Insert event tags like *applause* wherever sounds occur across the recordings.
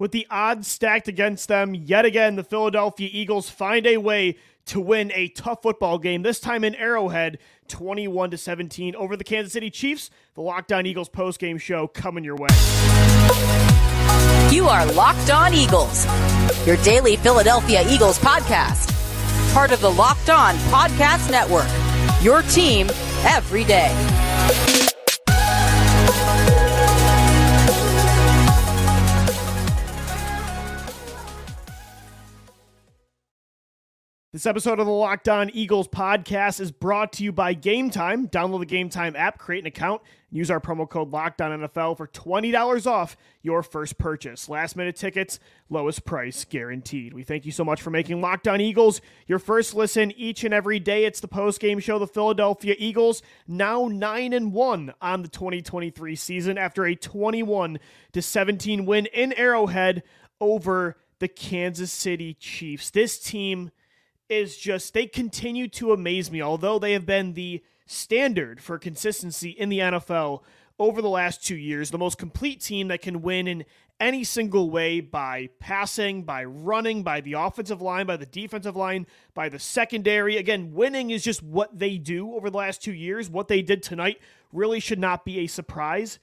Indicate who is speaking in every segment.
Speaker 1: With the odds stacked against them, yet again, the Philadelphia Eagles find a way to win a tough football game, this time in Arrowhead, 21 to 17 over the Kansas City Chiefs. The Locked On Eagles post-game show coming your way.
Speaker 2: You are Locked On Eagles, your daily Philadelphia Eagles podcast. Part of the Locked On Podcast Network. Your team every day.
Speaker 1: This episode of the Locked On Eagles podcast is brought to you by Gametime. Download the Gametime app, create an account, and use our promo code Locked On NFL for $20 off your first purchase. Last minute tickets, lowest price guaranteed. We thank you so much for making Locked On Eagles your first listen each and every day. It's the post game show. The Philadelphia Eagles now 9 and 1 on the 2023 season after a 21 to 17 win in Arrowhead over the Kansas City Chiefs. This team is just they continue to amaze me, although they have been the standard for consistency in the NFL over the last two years. The most complete team that can win in any single way by passing, by running, by the offensive line, by the defensive line, by the secondary. Again, winning is just what they do over the last two years. What they did tonight really should not be a surprise,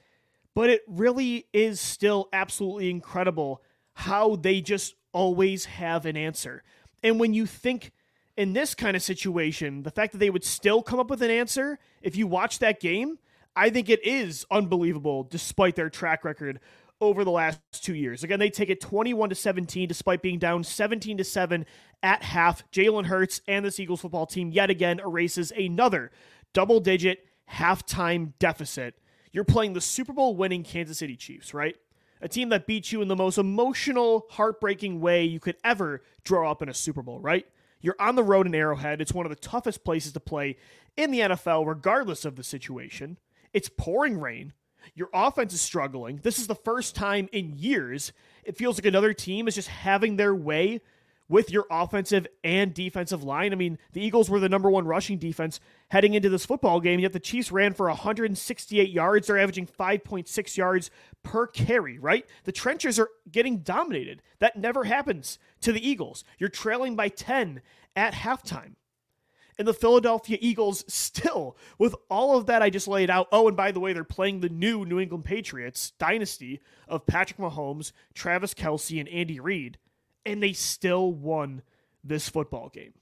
Speaker 1: but it really is still absolutely incredible how they just always have an answer. And when you think in this kind of situation, the fact that they would still come up with an answer, if you watch that game, I think it is unbelievable despite their track record over the last two years. Again, they take it 21 to 17 despite being down 17 to 7 at half. Jalen Hurts and this Eagles football team yet again erases another double digit halftime deficit. You're playing the Super Bowl winning Kansas City Chiefs, right? A team that beat you in the most emotional, heartbreaking way you could ever draw up in a Super Bowl, right? You're on the road in Arrowhead. It's one of the toughest places to play in the NFL, regardless of the situation. It's pouring rain. Your offense is struggling. This is the first time in years it feels like another team is just having their way with your offensive and defensive line. I mean, the Eagles were the number one rushing defense heading into this football game, yet the Chiefs ran for 168 yards. They're averaging 5.6 yards per carry, right? The trenches are getting dominated. That never happens to the Eagles. You're trailing by 10 at halftime. And the Philadelphia Eagles still, with all of that I just laid out. Oh, and by the way, they're playing the new New England Patriots dynasty of Patrick Mahomes, Travis Kelce, and Andy Reid and they still won this football game.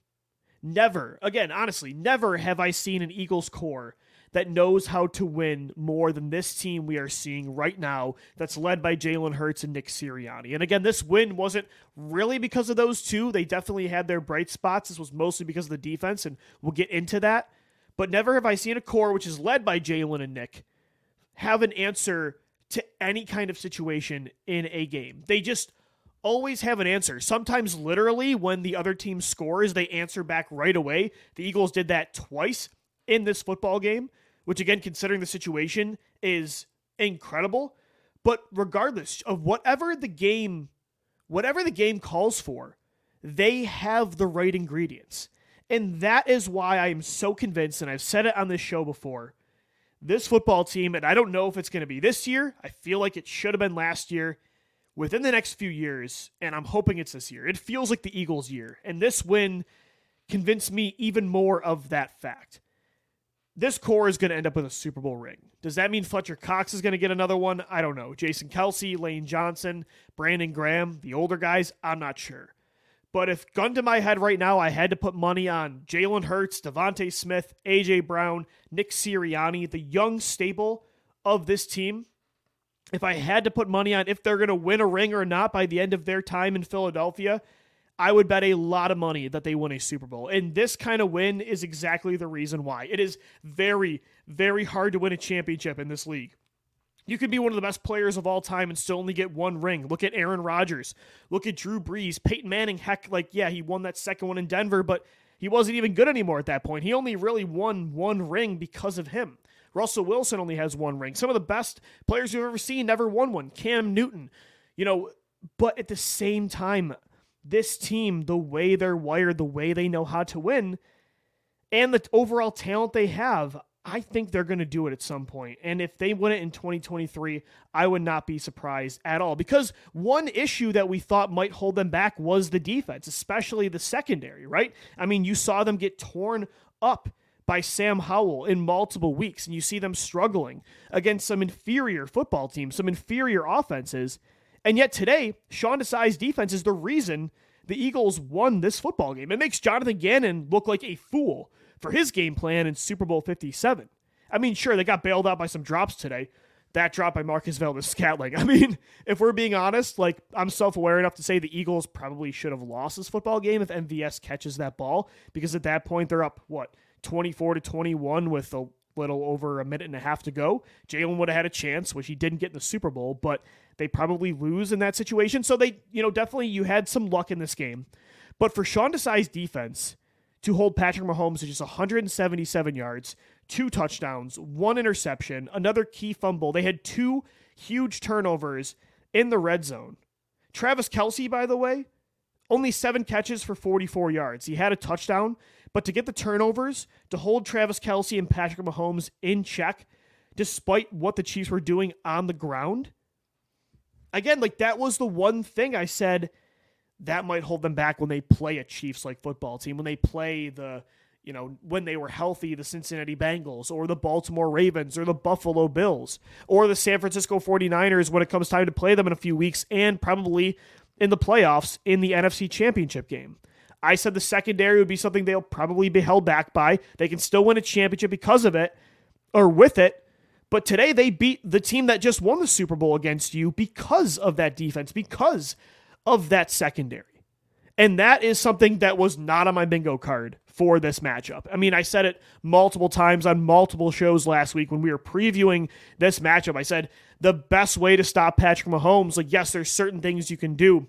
Speaker 1: Never, again, honestly, never have I seen an Eagles core that knows how to win more than this team we are seeing right now that's led by Jalen Hurts and Nick Sirianni. And again, this win wasn't really because of those two. They definitely had their bright spots. This was mostly because of the defense, and we'll get into that. But never have I seen a core which is led by Jalen and Nick have an answer to any kind of situation in a game. They just always have an answer. Sometimes, literally, when the other team scores, they answer back right away. The Eagles did that twice in this football game, which, again, considering the situation, is incredible. But regardless of whatever the game, whatever the game calls for, they have the right ingredients. And that is why I am so convinced, and I've said it on this show before. This football team, and I don't know if it's going to be this year. I feel like it should have been last year within the next few years, and I'm hoping it's this year, it feels like the Eagles' year. And this win convinced me even more of that fact. This core is going to end up with a Super Bowl ring. Does that mean Fletcher Cox is going to get another one? I don't know. Jason Kelce, Lane Johnson, Brandon Graham, the older guys, I'm not sure. But if gun to my head right now, I had to put money on Jalen Hurts, DeVonta Smith, AJ Brown, Nick Sirianni, the young staple of this team, if I had to put money on if they're going to win a ring or not by the end of their time in Philadelphia, I would bet a lot of money that they win a Super Bowl. And this kind of win is exactly the reason why. It is very, very hard to win a championship in this league. You could be one of the best players of all time and still only get one ring. Look at Aaron Rodgers. Look at Drew Brees. Peyton Manning, heck, like, yeah, he won that second one in Denver, but he wasn't even good anymore at that point. He only really won one ring because of him. Russell Wilson only has one ring. Some of the best players you've ever seen never won one. Cam Newton, you know, but at the same time, this team, the way they're wired, the way they know how to win, and the overall talent they have, I think they're going to do it at some point. And if they win it in 2023, I would not be surprised at all. Because one issue that we thought might hold them back was the defense, especially the secondary, right? I mean, you saw them get torn up by Sam Howell in multiple weeks, and you see them struggling against some inferior football teams, some inferior offenses. And yet today, Sean Desai's defense is the reason the Eagles won this football game. It makes Jonathan Gannon look like a fool for his game plan in Super Bowl 57. I mean, sure, they got bailed out by some drops today. That drop by Marquez Valdes-Scantling. *laughs* I mean, if we're being honest, like I'm self-aware enough to say the Eagles probably should have lost this football game if MVS catches that ball because at that point they're up what 24 to 21 with a little over a minute and a half to go. Jalen would have had a chance, which he didn't get in the Super Bowl, but they probably lose in that situation. So they, you know, definitely you had some luck in this game. But for Sean Desai's defense, to hold Patrick Mahomes to just 177 yards, two touchdowns, one interception, another key fumble. They had two huge turnovers in the red zone. Travis Kelce, by the way, only seven catches for 44 yards. He had a touchdown, but to get the turnovers, to hold Travis Kelce and Patrick Mahomes in check, despite what the Chiefs were doing on the ground, again, like that was the one thing I said that might hold them back when they play a Chiefs like football team, when they play the, you know, when they were healthy, the Cincinnati Bengals or the Baltimore Ravens or the Buffalo Bills or the San Francisco 49ers when it comes time to play them in a few weeks and probably in the playoffs in the NFC Championship game. I said the secondary would be something they'll probably be held back by. They can still win a championship because of it or with it. But today they beat the team that just won the Super Bowl against you because of that defense, because of that secondary. And that is something that was not on my bingo card for this matchup. I mean, I said it multiple times on multiple shows last week when we were previewing this matchup. I said the best way to stop Patrick Mahomes, like, yes, there's certain things you can do.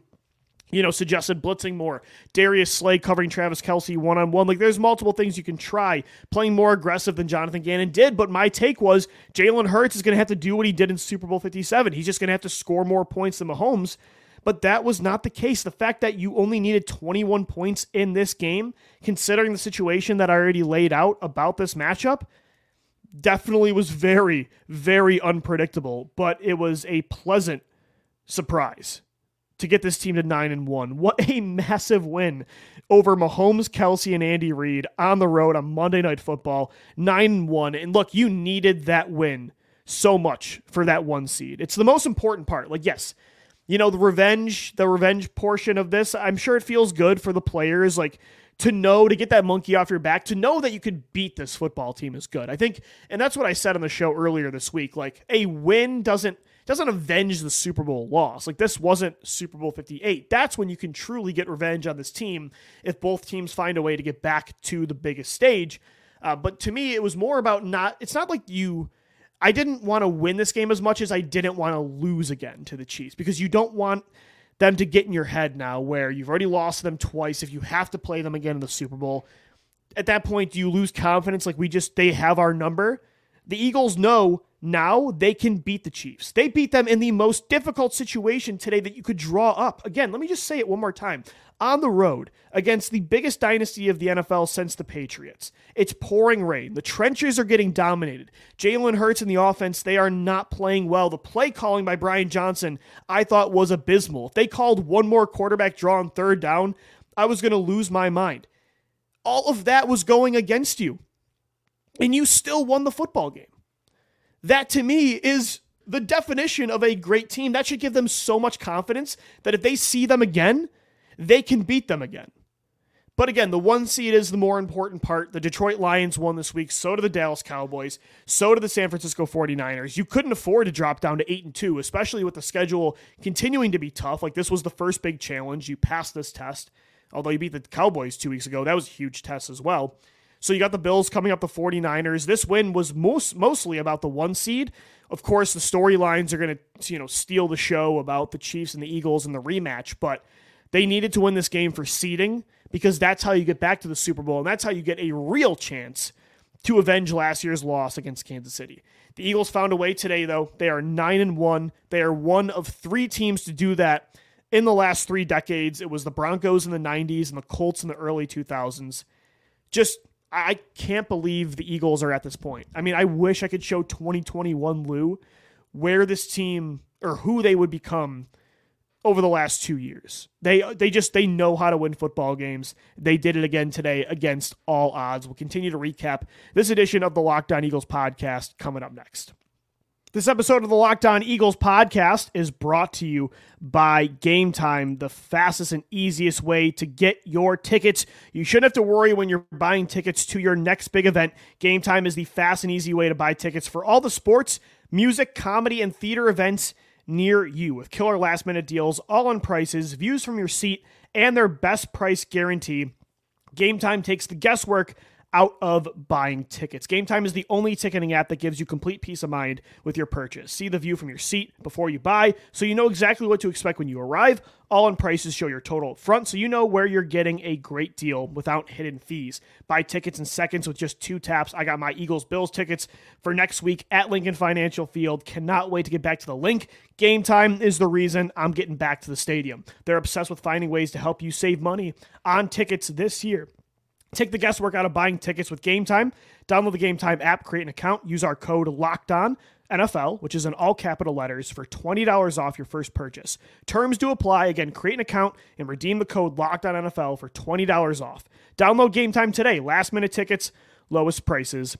Speaker 1: You know, suggested blitzing more, Darius Slay covering Travis Kelce one on one. Like, there's multiple things you can try, playing more aggressive than Jonathan Gannon did. But my take was Jalen Hurts is going to have to do what he did in Super Bowl 57. He's just going to have to score more points than Mahomes but that was not the case. The fact that you only needed 21 points in this game, considering the situation that I already laid out about this matchup, definitely was very, very unpredictable, but it was a pleasant surprise to get this team to 9 and 1. What a massive win over Mahomes, Kelce, and Andy Reid on the road on Monday Night Football, 9 and 1. And look, you needed that win so much for that one seed. It's the most important part. Like yes, you know the revenge the revenge portion of this i'm sure it feels good for the players like to know to get that monkey off your back to know that you could beat this football team is good i think and that's what i said on the show earlier this week like a win doesn't doesn't avenge the super bowl loss like this wasn't super bowl 58 that's when you can truly get revenge on this team if both teams find a way to get back to the biggest stage uh, but to me it was more about not it's not like you I didn't want to win this game as much as I didn't want to lose again to the Chiefs because you don't want them to get in your head now where you've already lost them twice. If you have to play them again in the Super Bowl, at that point, do you lose confidence? Like we just, they have our number. The Eagles know now they can beat the Chiefs. They beat them in the most difficult situation today that you could draw up. Again, let me just say it one more time. On the road against the biggest dynasty of the NFL since the Patriots. It's pouring rain. The trenches are getting dominated. Jalen Hurts and the offense, they are not playing well. The play calling by Brian Johnson, I thought was abysmal. If they called one more quarterback draw on third down, I was going to lose my mind. All of that was going against you. And you still won the football game. That to me is the definition of a great team. That should give them so much confidence that if they see them again, they can beat them again. But again, the one seed is the more important part. The Detroit Lions won this week, so do the Dallas Cowboys, so do the San Francisco 49ers. You couldn't afford to drop down to 8 and 2, especially with the schedule continuing to be tough. Like this was the first big challenge. You passed this test. Although you beat the Cowboys 2 weeks ago, that was a huge test as well. So you got the Bills coming up the 49ers. This win was most mostly about the one seed. Of course, the storylines are going to, you know, steal the show about the Chiefs and the Eagles and the rematch, but they needed to win this game for seeding because that's how you get back to the Super Bowl and that's how you get a real chance to avenge last year's loss against Kansas City. The Eagles found a way today though. They are 9 and 1. They are one of 3 teams to do that in the last 3 decades. It was the Broncos in the 90s and the Colts in the early 2000s. Just I can't believe the Eagles are at this point. I mean, I wish I could show 2021 Lou where this team or who they would become over the last two years. They they just they know how to win football games. They did it again today against all odds. We'll continue to recap this edition of the Locked On Eagles podcast coming up next. This episode of the Locked On Eagles podcast is brought to you by Gametime, the fastest and easiest way to get your tickets. You shouldn't have to worry when you're buying tickets to your next big event. Gametime is the fast and easy way to buy tickets for all the sports, music, comedy, and theater events near you with killer last minute deals, all on prices, views from your seat, and their best price guarantee. Gametime takes the guesswork out of buying tickets. Gametime is the only ticketing app that gives you complete peace of mind with your purchase. See the view from your seat before you buy, so you know exactly what to expect when you arrive. All in prices show your total up front, so you know where you're getting a great deal without hidden fees. Buy tickets in seconds with just two taps. I got my Eagles Bills tickets for next week at Lincoln Financial Field. Cannot wait to get back to the Linc. Game time is the reason I'm getting back to the stadium. They're obsessed with finding ways to help you save money on tickets this year. Take the guesswork out of buying tickets with Gametime. Download the Gametime app, create an account, use our code Locked On NFL, which is in all capital letters, for $20 off your first purchase. Terms do apply. Again, create an account and redeem the code Locked On NFL for $20 off. Download Gametime today. Last minute tickets, lowest prices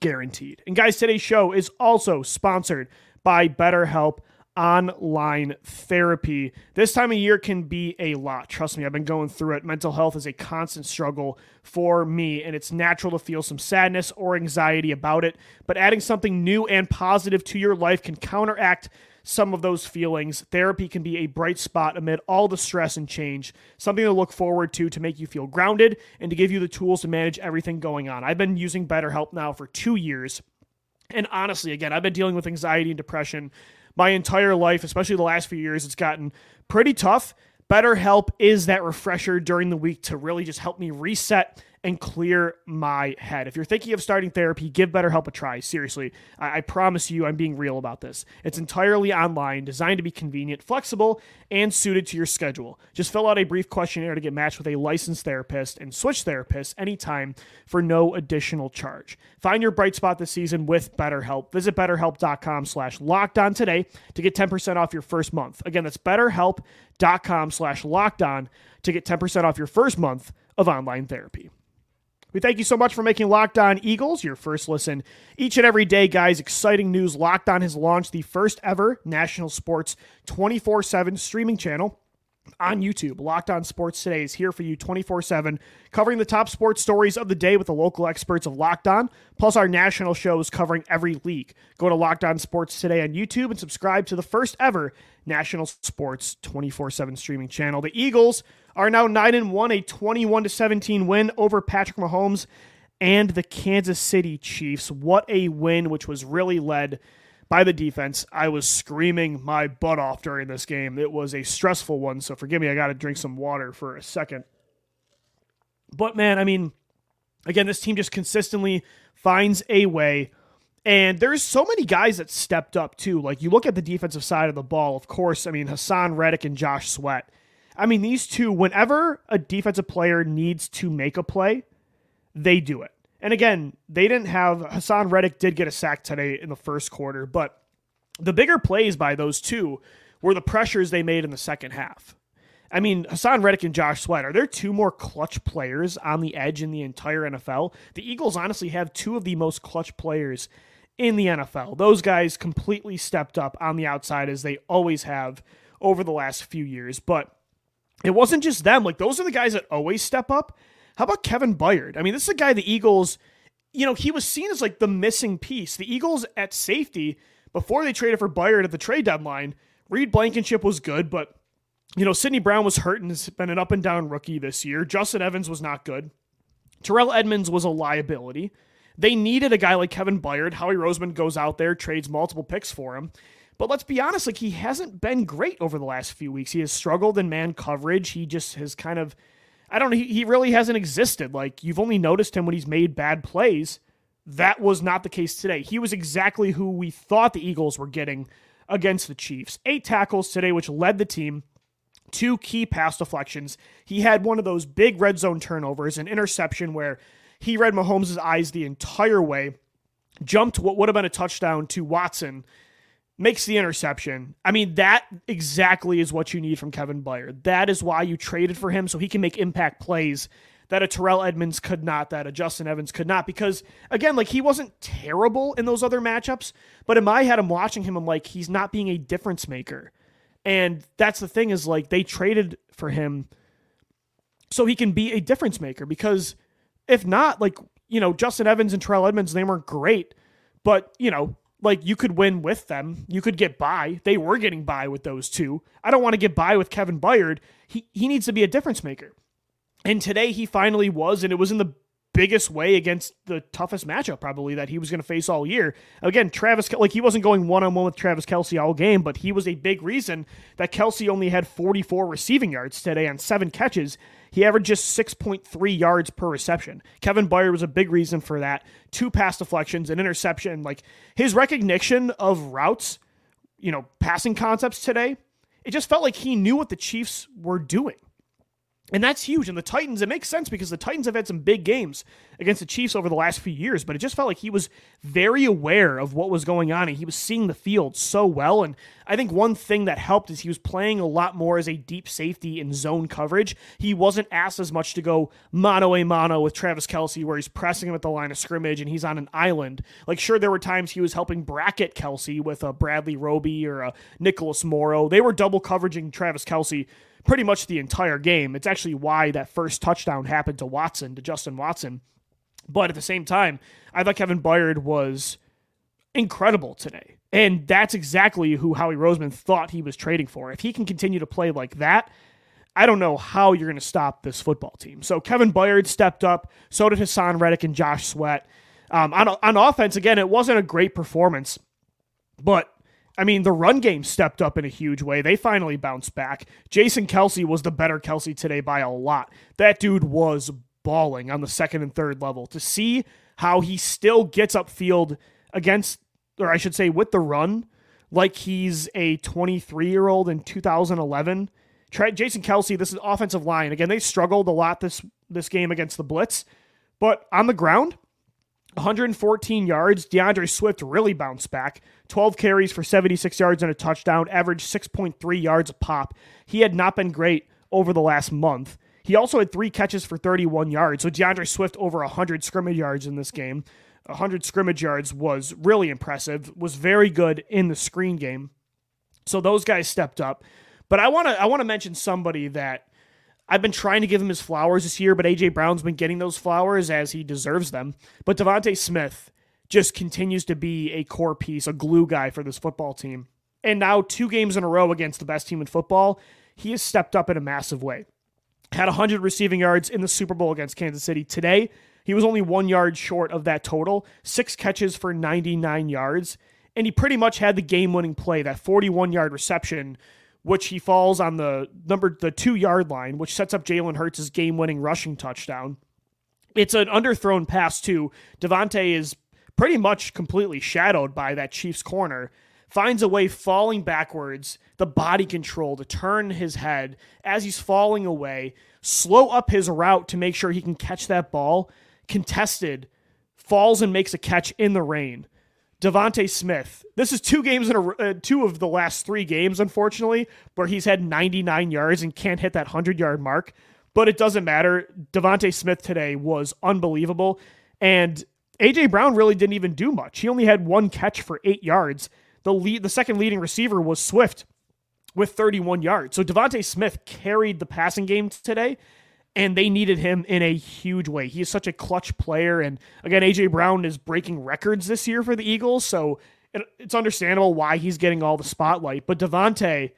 Speaker 1: guaranteed. And guys, today's show is also sponsored by BetterHelp online therapy. This time of year can be a lot. Trust me, I've been going through it. Mental health is a constant struggle for me, and it's natural to feel some sadness or anxiety about it. But adding something new and positive to your life can counteract some of those feelings. Therapy can be a bright spot amid all the stress and change, something to look forward to to make you feel grounded and to give you the tools to manage everything going on. I've been using BetterHelp now for two years. And honestly, again, I've been dealing with anxiety and depression my entire life, especially the last few years. It's gotten pretty tough. BetterHelp is that refresher during the week to really just help me reset and clear my head. If you're thinking of starting therapy, give BetterHelp a try. Seriously, I, I, promise you, I'm being real about this. It's entirely online, designed to be convenient, flexible, and suited to your schedule. Just fill out a brief questionnaire to get matched with a licensed therapist and switch therapists anytime for no additional charge. Find your bright spot this season with BetterHelp. Visit betterhelp.com slash locked on today to get 10% off your first month. Again, that's betterhelp.com slash locked on to get 10% off your first month of online therapy. We thank you so much for making Locked On Eagles your first listen each and every day, guys. Exciting news Locked On has launched the first ever national sports 24 7 streaming channel on YouTube. Locked On Sports Today is here for you 24 7, covering the top sports stories of the day with the local experts of Locked On, plus our national shows covering every league. Go to Locked On Sports Today on YouTube and subscribe to the first ever national sports 24 7 streaming channel. The Eagles are now 9 and 1, a 21 to 17 win over Patrick Mahomes and the Kansas City Chiefs. What a win, which was really led by the defense. I was screaming my butt off during this game. It was a stressful one, so forgive me, I got to drink some water for a second. But man, I mean, again, this team just consistently finds a way. And there's so many guys that stepped up too. Like you look at the defensive side of the ball, of course, I mean, Haason Reddick and Josh Sweat I mean, these two, whenever a defensive player needs to make a play, they do it. And again, they didn't have Haason Reddick did get a sack today in the first quarter, but the bigger plays by those two were the pressures they made in the second half. I mean, Haason Reddick and Josh Sweat, are there two more clutch players on the edge in the entire NFL? The Eagles honestly have two of the most clutch players in the NFL. Those guys completely stepped up on the outside as they always have over the last few years. But it wasn't just them. Like those are the guys that always step up. How about Kevin Byard? I mean, this is a guy the Eagles, you know, he was seen as like the missing piece. The Eagles at safety before they traded for Byard at the trade deadline. Reed Blankenship was good, but you know, Sidney Brown was hurt and has been an up and down rookie this year. Justin Evans was not good. Terrell Edmunds was a liability. They needed a guy like Kevin Byard. Howie Roseman goes out there, trades multiple picks for him. But let's be honest, like he hasn't been great over the last few weeks. He has struggled in man coverage. He just has kind of, I don't know, he, he really hasn't existed. Like you've only noticed him when he's made bad plays. That was not the case today. He was exactly who we thought the Eagles were getting against the Chiefs. Eight tackles today, which led the team. Two key pass deflections. He had one of those big red zone turnovers, an interception where he read Mahomes' eyes the entire way, jumped what would have been a touchdown to Watson, makes the interception. I mean, that exactly is what you need from Kevin Byard. That is why you traded for him so he can make impact plays that a Terrell Edmunds could not, that a Justin Evans could not. Because again, like he wasn't terrible in those other matchups, but in my head, I'm watching him, I'm like, he's not being a difference maker. And that's the thing is like they traded for him so he can be a difference maker. Because if not, like, you know, Justin Evans and Terrell Edmunds, they weren't great, but you know, like you could win with them. You could get by. They were getting by with those two. I don't want to get by with Kevin Byard. He he needs to be a difference maker. And today he finally was, and it was in the biggest way against the toughest matchup probably that he was going to face all year. Again, Travis, like he wasn't going one on one with Travis Kelce all game, but he was a big reason that Kelce only had 44 receiving yards today on seven catches. He averaged just 6.3 yards per reception. Kevin Byard was a big reason for that. Two pass deflections, an interception. Like his recognition of routes, you know, passing concepts today, it just felt like he knew what the Chiefs were doing. And that's huge. And the Titans, it makes sense because the Titans have had some big games against the Chiefs over the last few years, but it just felt like he was very aware of what was going on and he was seeing the field so well. And I think one thing that helped is he was playing a lot more as a deep safety in zone coverage. He wasn't asked as much to go mano a mano with Travis Kelce, where he's pressing him at the line of scrimmage and he's on an island. Like, sure, there were times he was helping bracket Kelce with a Bradley Roby or a Nicholas Morrow. They were double coveraging Travis Kelce pretty much the entire game. It's actually why that first touchdown happened to Watson, to Justin Watson. But at the same time, I thought Kevin Byard was incredible today. And that's exactly who Howie Roseman thought he was trading for. If he can continue to play like that, I don't know how you're going to stop this football team. So Kevin Byard stepped up. So did Haason Reddick and Josh Sweat. Um, on, on offense, again, it wasn't a great performance, but I mean, the run game stepped up in a huge way. They finally bounced back. Jason Kelce was the better Kelce today by a lot. That dude was balling on the second and third level. To see how he still gets upfield against, or I should say, with the run, like he's a 23 year old in 2011. Jason Kelce, this is offensive line. Again, they struggled a lot this this game against the blitz, but on the ground, 114 yards. D'Andre Swift really bounced back. 12 carries for 76 yards and a touchdown, averaged 6.3 yards a pop. He had not been great over the last month. He also had three catches for 31 yards. So D'Andre Swift over 100 scrimmage yards in this game. 100 scrimmage yards was really impressive. Was very good in the screen game. So those guys stepped up. But I want to I want to mention somebody that I've been trying to give him his flowers this year, but AJ Brown's been getting those flowers as he deserves them. But DeVonta Smith just continues to be a core piece, a glue guy for this football team. And now, two games in a row against the best team in football, he has stepped up in a massive way. Had 100 receiving yards in the Super Bowl against Kansas City. Today, he was only one yard short of that total, six catches for 99 yards. And he pretty much had the game winning play, that 41 yard reception which he falls on the number the two yard line, which sets up Jalen Hurts' game winning rushing touchdown. It's an underthrown pass too. DeVonta is pretty much completely shadowed by that Chiefs corner. Finds a way falling backwards, the body control to turn his head as he's falling away, slow up his route to make sure he can catch that ball. Contested, falls and makes a catch in the rain. DeVonta Smith. This is two games in a uh, two of the last three games, unfortunately, where he's had 99 yards and can't hit that 100 yard mark. But it doesn't matter. DeVonta Smith today was unbelievable, and AJ Brown really didn't even do much. He only had one catch for eight yards. The lead, the second leading receiver was Swift with 31 yards. So DeVonta Smith carried the passing game today, and they needed him in a huge way. He is such a clutch player, and again, AJ Brown is breaking records this year for the Eagles, so it's understandable why he's getting all the spotlight. But DeVonta,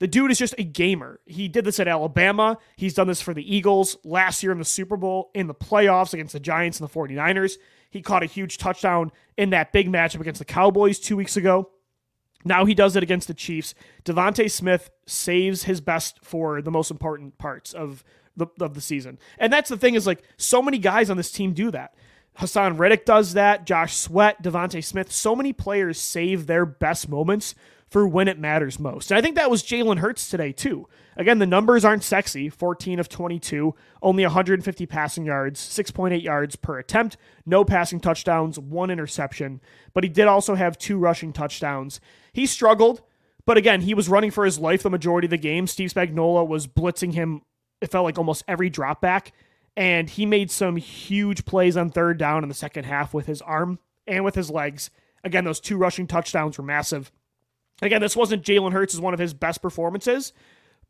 Speaker 1: the dude is just a gamer. He did this at Alabama. He's done this for the Eagles last year in the Super Bowl, in the playoffs against the Giants and the 49ers. He caught a huge touchdown in that big matchup against the Cowboys two weeks ago. Now he does it against the Chiefs. DeVonta Smith saves his best for the most important parts of the, of the season. And that's the thing is like so many guys on this team do that. Haason Reddick does that. Josh Sweat, DeVonta Smith. So many players save their best moments for when it matters most. And I think that was Jalen Hurts today, too. Again, the numbers aren't sexy 14 of 22, only 150 passing yards, 6.8 yards per attempt, no passing touchdowns, one interception. But he did also have two rushing touchdowns. He struggled, but again, he was running for his life the majority of the game. Steve Spagnuolo was blitzing him, it felt like almost every drop back. And he made some huge plays on third down in the second half with his arm and with his legs. Again, those two rushing touchdowns were massive. Again, this wasn't Jalen Hurts as one of his best performances,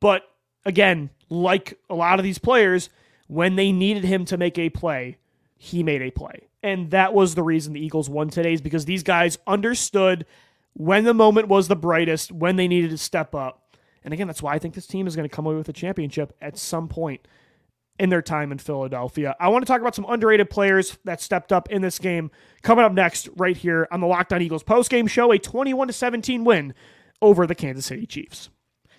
Speaker 1: but again, like a lot of these players, when they needed him to make a play, he made a play. And that was the reason the Eagles won today, is because these guys understood when the moment was the brightest, when they needed to step up. And again, that's why I think this team is going to come away with a championship at some point in their time in Philadelphia. I want to talk about some underrated players that stepped up in this game. Coming up next, right here on the Locked On Eagles postgame show, a 21 to 17 win over the Kansas City Chiefs.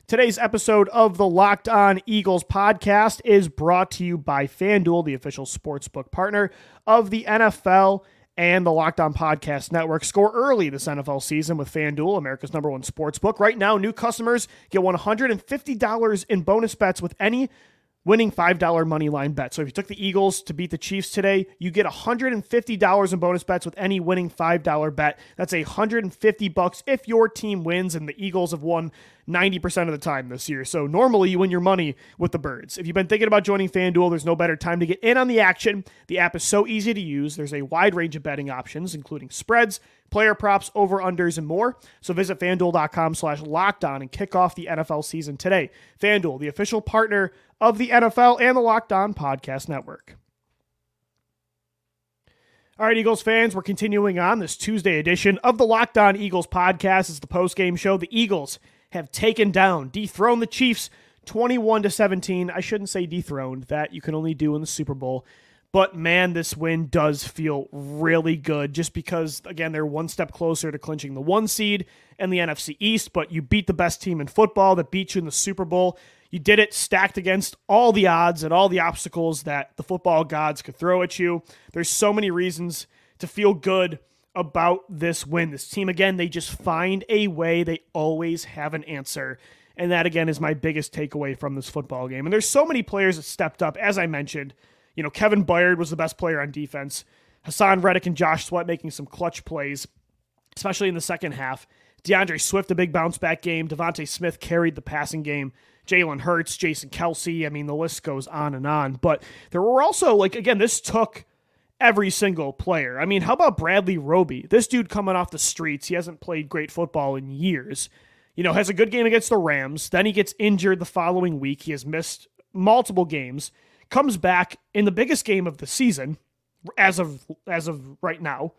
Speaker 1: Today's episode of the Locked On Eagles podcast is brought to you by FanDuel, the official sportsbook partner of the NFL and the Locked On Podcast Network. Score early this NFL season with FanDuel, America's number one sports book. Right now, new customers get $150 in bonus bets with any winning $5 money line bet. So if you took the Eagles to beat the Chiefs today, you get $150 in bonus bets with any winning $5 bet. That's 150 bucks if your team wins and the Eagles have won 90% of the time this year. So normally you win your money with the Birds. If you've been thinking about joining FanDuel, there's no better time to get in on the action. The app is so easy to use. There's a wide range of betting options, including spreads, player props, over unders, and more. So visit fanduel.com slash locked on and kick off the NFL season today. FanDuel, the official partner of the NFL and the Locked On Podcast Network. All right, Eagles fans, we're continuing on this Tuesday edition of the Locked On Eagles podcast. It's the post-game show. The Eagles have taken down, dethroned the Chiefs 21 to 17. I shouldn't say dethroned. That you can only do in the Super Bowl. But man, this win does feel really good just because, again, they're one step closer to clinching the one seed and the NFC East. But you beat the best team in football that beat you in the Super Bowl. You did it stacked against all the odds and all the obstacles that the football gods could throw at you. There's so many reasons to feel good about this win. This team, again, they just find a way. They always have an answer. And that, again, is my biggest takeaway from this football game. And there's so many players that stepped up, as I mentioned. You know, Kevin Byard was the best player on defense. Haason Reddick and Josh Sweat making some clutch plays, especially in the second half. D'Andre Swift, a big bounce back game. DeVonta Smith carried the passing game. Jalen Hurts, Jason Kelce. I mean, the list goes on and on. But there were also, like, again, this took every single player. I mean, how about Bradley Roby? This dude coming off the streets. He hasn't played great football in years. You know, has a good game against the Rams. Then he gets injured the following week. He has missed multiple games comes back in the biggest game of the season as of as of right now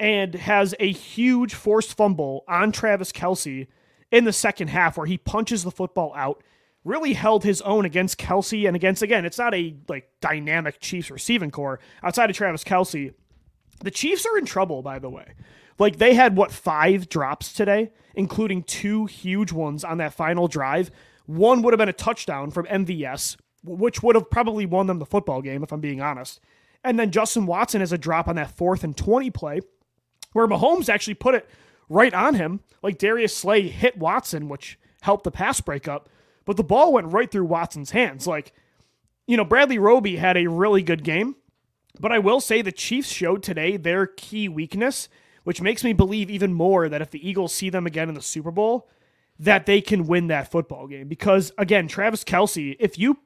Speaker 1: and has a huge forced fumble on Travis Kelce in the second half where he punches the football out really held his own against Kelce and against again it's not a like dynamic Chiefs receiving core outside of Travis Kelce. the Chiefs are in trouble by the way like they had what five drops today including two huge ones on that final drive one would have been a touchdown from MVS which would have probably won them the football game, if I'm being honest. And then Justin Watson has a drop on that fourth and 20 play where Mahomes actually put it right on him. Like Darius Slay hit Watson, which helped the pass breakup, but the ball went right through Watson's hands. Like, you know, Bradley Roby had a really good game, but I will say the Chiefs showed today their key weakness, which makes me believe even more that if the Eagles see them again in the Super Bowl, that they can win that football game. Because again, Travis Kelce, if you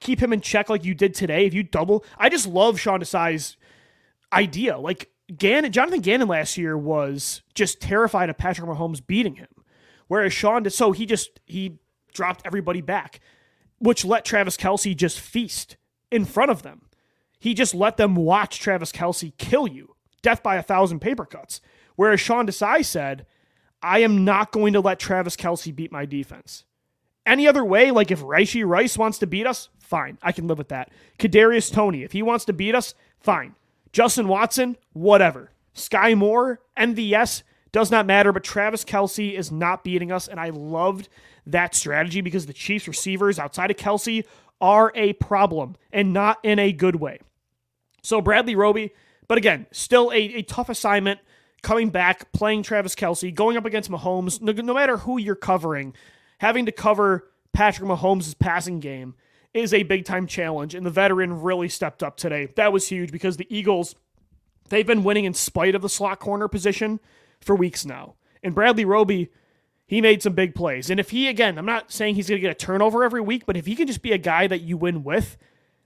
Speaker 1: keep him in check like you did today, if you double, I just love Sean Desai's idea. Like Gannon, Jonathan Gannon last year was just terrified of Patrick Mahomes beating him, whereas Sean did. So he just he dropped everybody back, which let Travis Kelce just feast in front of them. He just let them watch Travis Kelce kill you, death by a thousand paper cuts. Whereas Sean Desai said, I am not going to let Travis Kelce beat my defense. Any other way, like if Rashee Rice wants to beat us, fine. I can live with that. Kadarius Toney, if he wants to beat us, fine. Justin Watson, whatever. Skyy Moore, MVS, does not matter, but Travis Kelce is not beating us, and I loved that strategy because the Chiefs receivers outside of Kelce are a problem and not in a good way. So Bradley Roby, but again, still a, a tough assignment coming back, playing Travis Kelce, going up against Mahomes, no, no matter who you're covering, having to cover Patrick Mahomes' passing game is a big time challenge. And the veteran really stepped up today. That was huge because the Eagles, they've been winning in spite of the slot corner position for weeks now. And Bradley Roby, he made some big plays. And if he, again, I'm not saying he's going to get a turnover every week, but if he can just be a guy that you win with,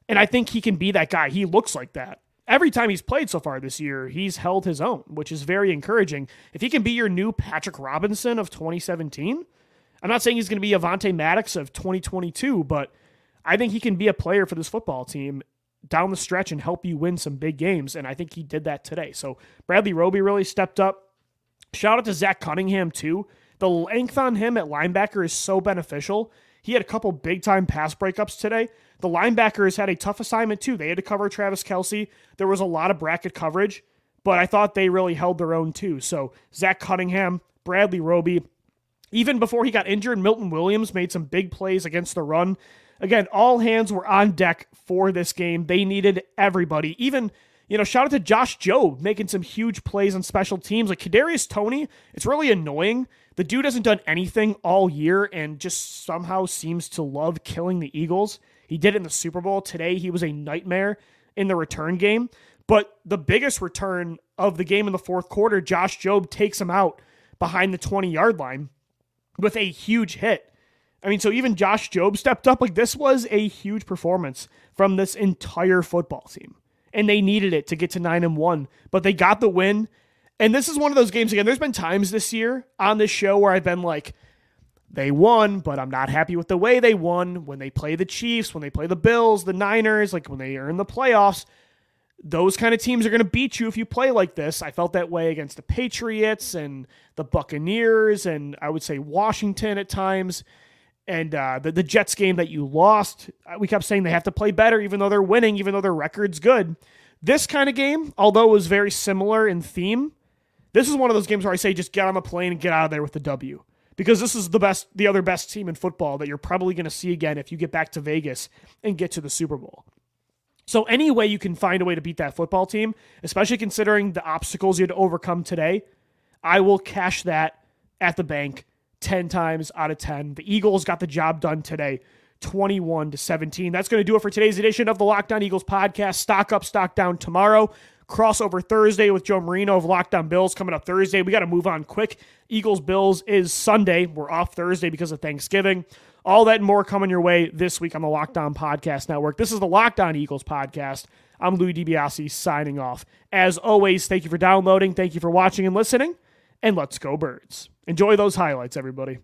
Speaker 1: and I think he can be that guy, he looks like that. Every time he's played so far this year, he's held his own, which is very encouraging. If he can be your new Patrick Robinson of 2017, I'm not saying he's going to be Avonte Maddox of 2022, but I think he can be a player for this football team down the stretch and help you win some big games. And I think he did that today. So Bradley Roby really stepped up. Shout out to Zach Cunningham, too. The length on him at linebacker is so beneficial. He had a couple big time pass breakups today. The linebackers had a tough assignment too. They had to cover Travis Kelce. There was a lot of bracket coverage, but I thought they really held their own too. So Zach Cunningham, Bradley Roby, even before he got injured, Milton Williams made some big plays against the run. Again, all hands were on deck for this game. They needed everybody. Even, you know, shout out to Josh Jobe making some huge plays on special teams. Like Kadarius Toney, it's really annoying. The dude hasn't done anything all year and just somehow seems to love killing the Eagles. He did it in the Super Bowl. Today, he was a nightmare in the return game. But the biggest return of the game in the fourth quarter, Josh Jobe takes him out behind the 20 yard line with a huge hit. I mean, so even Josh Jobe stepped up. Like, this was a huge performance from this entire football team. And they needed it to get to 9 and 1, but they got the win. And this is one of those games, again, there's been times this year on this show where I've been like, they won, but I'm not happy with the way they won. When they play the Chiefs, when they play the Bills, the Niners, like when they are in the playoffs, those kind of teams are going to beat you if you play like this. I felt that way against the Patriots and the Buccaneers, and I would say Washington at times. And uh, the, the Jets game that you lost, uh, we kept saying they have to play better, even though they're winning, even though their record's good. This kind of game, although it was very similar in theme, this is one of those games where I say just get on the plane and get out of there with the W because this is the best, the other best team in football that you're probably going to see again if you get back to Vegas and get to the Super Bowl. So, any way you can find a way to beat that football team, especially considering the obstacles you had to overcome today, I will cash that at the bank 10 times out of 10. The Eagles got the job done today. 21 to 17. That's going to do it for today's edition of the Locked On Eagles podcast. Stock up, stock down tomorrow. Crossover Thursday with Joe Marino of Locked On Bills coming up Thursday. We got to move on quick. Eagles Bills is Sunday. We're off Thursday because of Thanksgiving. All that and more coming your way this week on the Locked On Podcast Network. This is the Locked On Eagles podcast. I'm Louis DiBiase signing off. As always, thank you for downloading, thank you for watching and listening, and let's go birds. Enjoy those highlights, everybody.